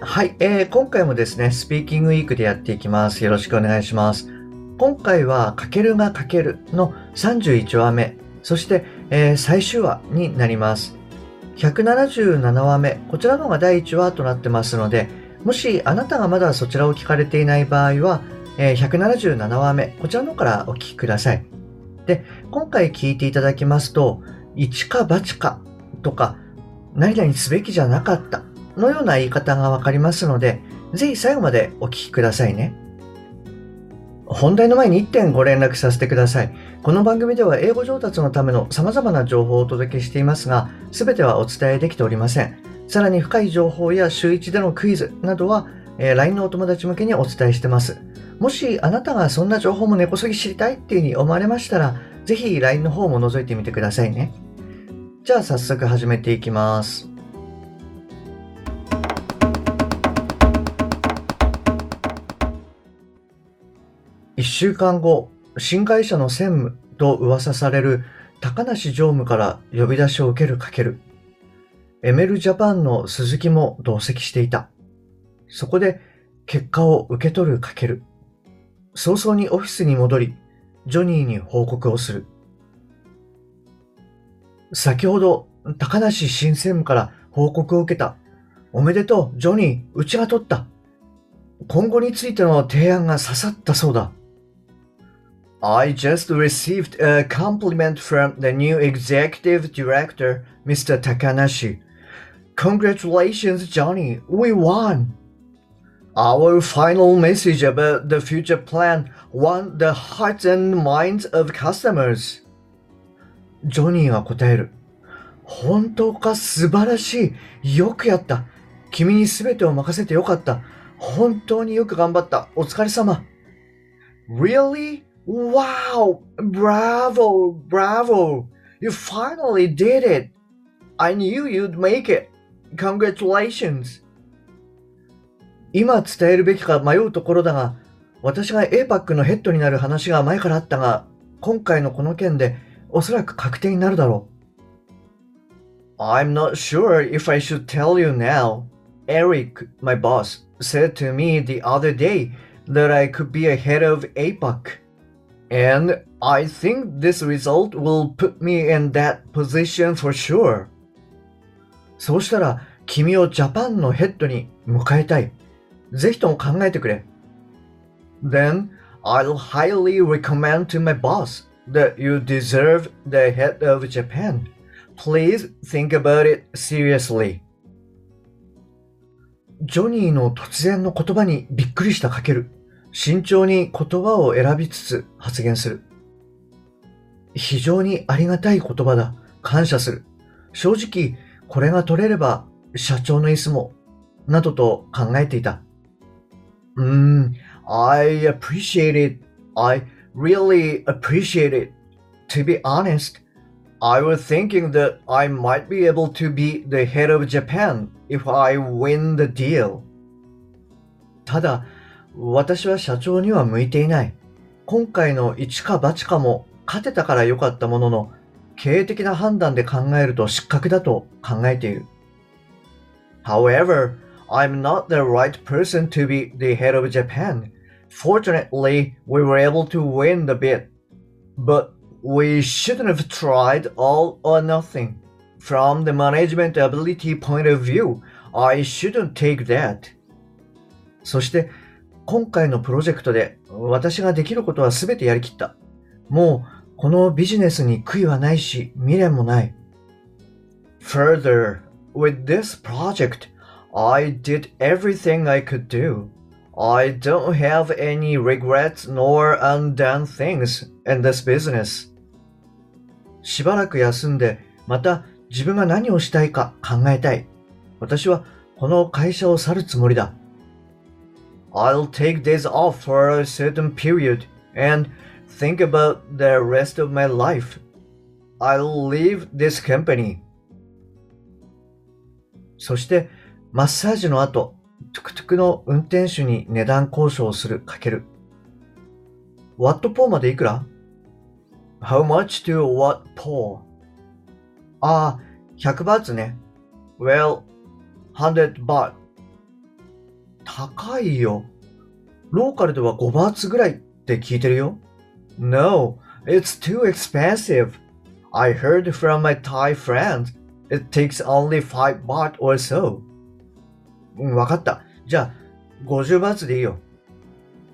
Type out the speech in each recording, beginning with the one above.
はい、えー、今回もですねスピーキングウィークでやっていきます。よろしくお願いします。今回はかけるがかけるの31話目、そして、えー、最終話になります。177話目、こちらの方が第1話となってますので、もしあなたがまだそちらを聞かれていない場合は、えー、177話目、こちらの方からお聞きください。で、今回聞いていただきますと、一か八かとか、何々すべきじゃなかった。のような言い方がわかりますので、ぜひ最後までお聞きくださいね。本題の前に1点ご連絡させてください。この番組では英語上達のための様々な情報をお届けしていますが、すべてはお伝えできておりません。さらに深い情報や週1でのクイズなどは、えー、LINE のお友達向けにお伝えしてます。もしあなたがそんな情報も根こそぎ知りたいっていうふうに思われましたら、ぜひ LINE の方も覗いてみてくださいね。じゃあ早速始めていきます。一週間後、新会社の専務と噂される高梨常務から呼び出しを受けるかける。エメルジャパンの鈴木も同席していた。そこで結果を受け取るかける。早々にオフィスに戻り、ジョニーに報告をする。先ほど、高梨新専務から報告を受けた。おめでとう、ジョニー、うちが取った。今後についての提案が刺さったそうだ。I just received a compliment from the new executive director, Mr. Takanashi. Congratulations, Johnny, we won! Our final message about the future plan won the hearts and minds of customers. ジョニーが答える。本当か素晴らしい。よくやった。君に全てを任せてよかった。本当によく頑張った。お疲れ様。Really? Wow! Bravo! Bravo! You finally did it! I knew you'd make it! Congratulations! 今伝えるべきか迷うところだが、私が APAC のヘッドになる話が前からあったが、今回のこの件でおそらく確定になるだろう。I'm not sure if I should tell you now. Eric, my boss, said to me the other day that I could be a head of APAC. And I think this result will put me in that position for sure. そうしたら、君をジャパンのヘッドに迎えたい。ぜひとも考えてくれ。Then I'll highly recommend to my boss that you deserve the head of Japan. Please think about it seriously. ジョニーの突然の言葉にびっくりしたかける。慎重に言葉を選びつつ発言する。非常にありがたい言葉だ。感謝する。正直、これが取れれば社長の椅子も、などと考えていた。うーん、I appreciate it. I really appreciate it. To be honest, I was thinking that I might be able to be the head of Japan if I win the deal. ただ、私は社長には向いていない。今回の一か八かも勝てたから良かったものの、経営的な判断で考えると失格だと考えている。However, I'm not the right person to be the head of Japan. Fortunately, we were able to win the bid. But we shouldn't have tried all or nothing. From the management ability point of view, I shouldn't take that. そして、今回のプロジェクトで私ができることは全てやりきった。もうこのビジネスに悔いはないし未練もない。Further, with this project, I did everything I could do. I don't have any regrets nor undone things in this business. しばらく休んで、また自分が何をしたいか考えたい。私はこの会社を去るつもりだ。I'll take days off for a certain period and think about the rest of my life. I'll leave this company. そして、マッサージの後、トゥクトゥクの運転手に値段交渉をするかける。What for までいくら ?How much to what for? ああ、100バーツね。Well, 100 baht. 高いよ。ローカルでは5バーツぐらいって聞いてるよ。No, it's too expensive. I heard from my Thai friend. It takes only 5 baht or so. うん、わかった。じゃあ、50バーツでいいよ。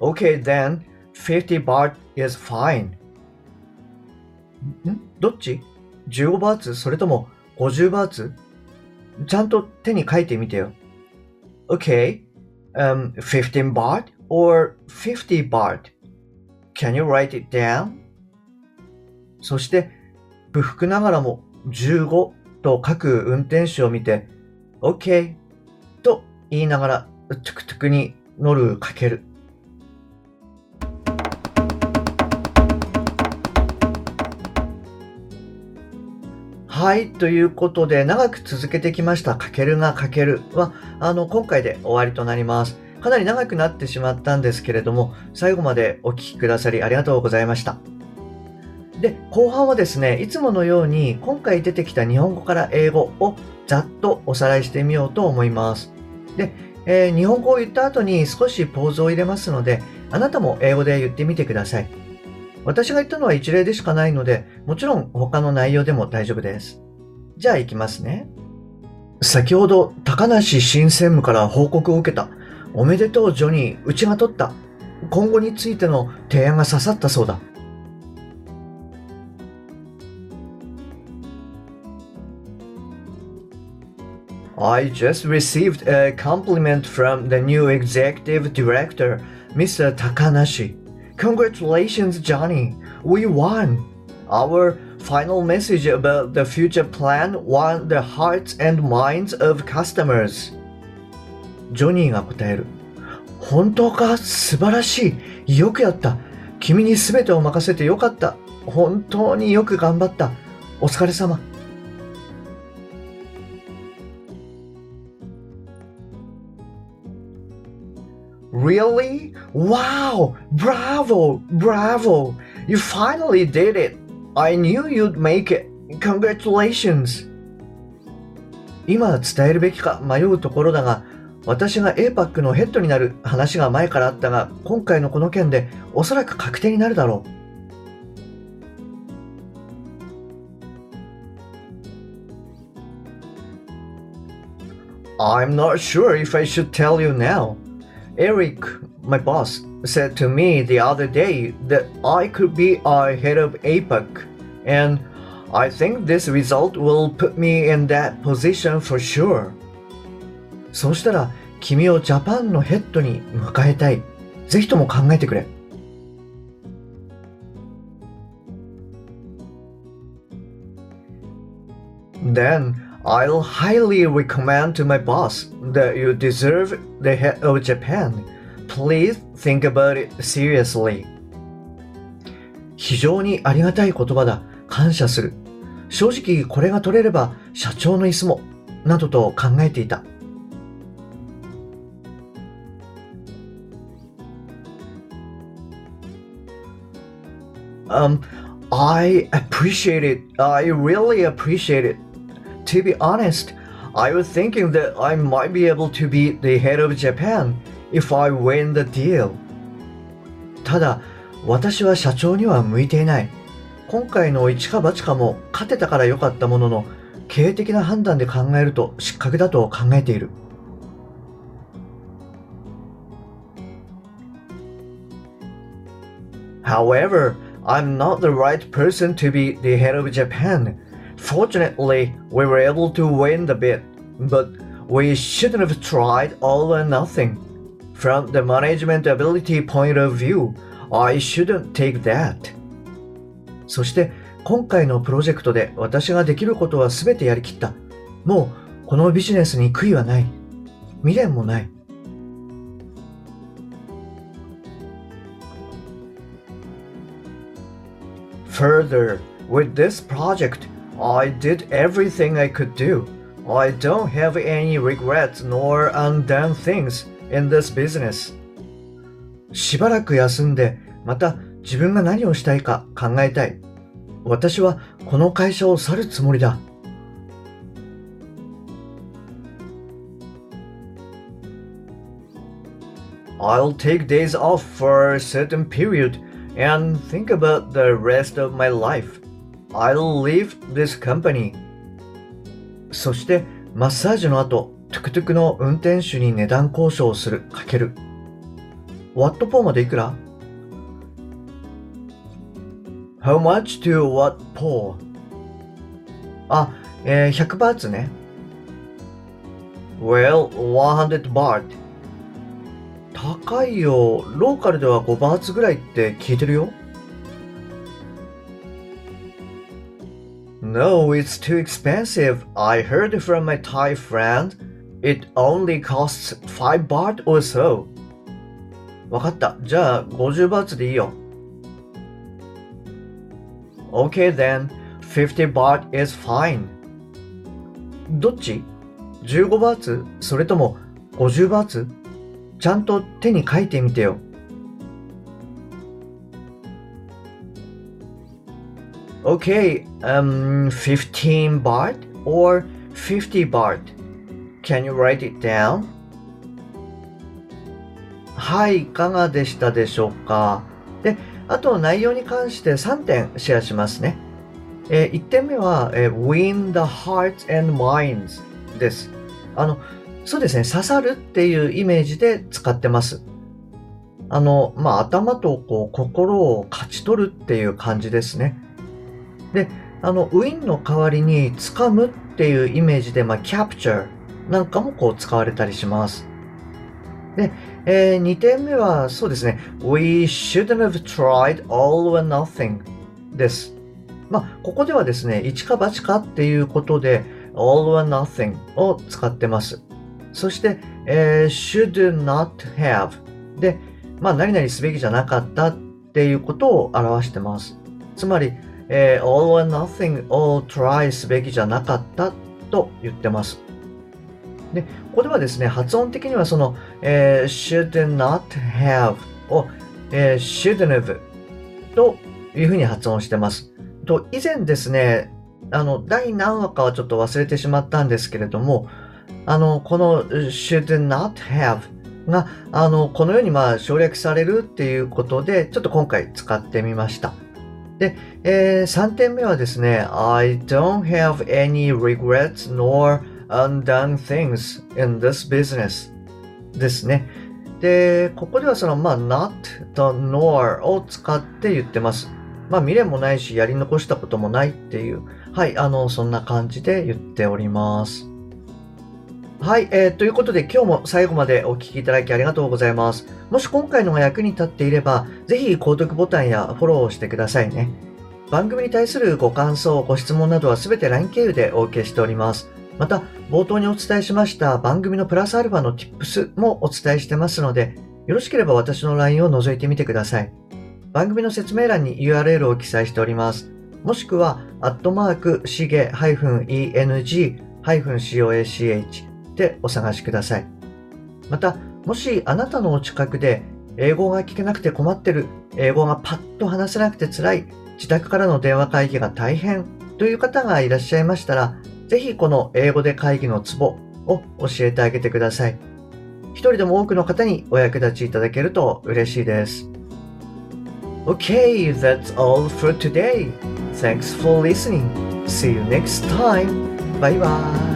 Okay, then, 50 baht is fine. んどっち ?15 バーツそれとも50バーツちゃんと手に書いてみてよ。Okay, um, 15 baht or 50 baht? Can you write it down? そして、不服ながらも15と書く運転手を見て、OK と言いながら、トゥクトゥクに乗るかける。はい。ということで、長く続けてきました、かけるがかけるは、あの、今回で終わりとなります。かなり長くなってしまったんですけれども、最後までお聞きくださりありがとうございました。で、後半はですね、いつものように、今回出てきた日本語から英語をざっとおさらいしてみようと思います。で、えー日本語を言った後に少しポーズを入れますので、あなたも英語で言ってみてください。私が言ったのは一例でしかないので、もちろん他の内容でも大丈夫です。じゃあ行きますね。先ほど高梨新専務から報告を受けた。おめでとうジョニー、うちが取った。今後についての提案が刺さったそうだ。I just received a compliment from the new executive director, Mr. Takanashi. Congratulations, Johnny. We won. Our final message about the future plan won the hearts and minds of customers. ジョニーが答える。本当か素晴らしい。よくやった。君に全てを任せてよかった。本当によく頑張った。お疲れ様。Really? Wow! Bravo! Bravo! You finally did it! I knew you'd make it! Congratulations! 今伝えるべきか迷うところだが、私が APAC のヘッドになる話が前からあったが、今回のこの件でおそらく確定になるだろう。I'm not sure if I should tell you now. Eric, my boss, said to me the other day that I could be our head of APAC, and I think this result will put me in that position for sure. そうしたら、君をジャパンのヘッドに迎えたい。ぜひとも考えてくれ。Then I'll highly recommend to my boss that you deserve the head of Japan. Please think about it seriously. 非常にありがたい言葉だ。感謝する。正直これが取れれば社長の椅子も、などと考えていた。Um, I appreciate it. I really appreciate it. To be honest, I was thinking that I might be able to be the head of Japan if I win the deal. ただ、私は社長には向いていない。今回の一か八かも勝てたから良かったものの、経営的な判断で考えると失格だと考えている。However, I'm not the right person to be the head of Japan. Fortunately, we were able to win the bid, but we shouldn't have tried all or nothing. From the management ability point of view, I shouldn't take that. そして今回のプロジェクトで私ができることは全てやりきった。もうこのビジネスに悔いはない。未練もない。Further, with this project, I did everything I could do. I don't have any regrets nor undone things in this business. しばらく休んで、また自分が何をしたいか考えたい。私はこの会社を去るつもりだ。I'll take days off for a certain period and think about the rest of my life. I'll leave this company. そしてマッサージの後、トゥクトゥクの運転手に値段交渉をする、かける。ワットポーまでいくら ?How much to what po? あ、えー、100バーツね。Well, 100 baht. 高いよ。ローカルでは5バーツぐらいって聞いてるよ。No, it's too expensive. I heard from my Thai friend. It only costs 5 baht or so. わかった。じゃあ50バーツでいいよ。Okay then, 50 baht is fine. どっち ?15 バーツそれとも50バーツちゃんと手に書いてみてよ。 Okay, um, 15 baht or 50 baht? Can you write it down? はい、いかがでしたでしょうかで、あと内容に関して3点シェアしますね。えー、1点目は、えー、win the hearts and minds です。あの、そうですね、刺さるっていうイメージで使ってます。あの、まあ、頭とこう心を勝ち取るっていう感じですね。で、あの、ウィンの代わりに掴むっていうイメージで、まあ、capture なんかもこう使われたりします。で、えー、2点目はそうですね。We shouldn't have tried all or nothing です。まあ、ここではですね、一か八かっていうことで all or nothing を使ってます。そして、えー、should not have で、まあ、何々すべきじゃなかったっていうことを表してます。つまり、えー、all or nothing を try すべきじゃなかったと言ってます。で、ここではですね、発音的にはその、えー、should not have を、えー、shouldn't have というふうに発音してます。と、以前ですね、あの、第何話かはちょっと忘れてしまったんですけれども、あの、この should not have が、あの、このようにまあ省略されるっていうことで、ちょっと今回使ってみました。で、えー、3点目はですね、I don't have any regrets nor undone things in this business ですね。で、ここではその、まあ、not と nor を使って言ってます。まあ、未練もないし、やり残したこともないっていう、はい、あの、そんな感じで言っております。はい、えー、ということで今日も最後までお聴きいただきありがとうございます。もし今回のが役に立っていれば、ぜひ購読ボタンやフォローをしてくださいね。番組に対するご感想、ご質問などはすべて LINE 経由でお受けしております。また、冒頭にお伝えしました番組のプラスアルファの Tips もお伝えしてますので、よろしければ私の LINE を覗いてみてください。番組の説明欄に URL を記載しております。もしくは、アットマーク、しげ -eng-coach でお探しください。また、もしあなたのお近くで英語が聞けなくて困ってる、英語がパッと話せなくて辛い、自宅からの電話会議が大変という方がいらっしゃいましたら、ぜひこの英語で会議のツボを教えてあげてください。一人でも多くの方にお役立ちいただけると嬉しいです。Okay, that's all for today. Thanks for listening. See you next time. Bye bye.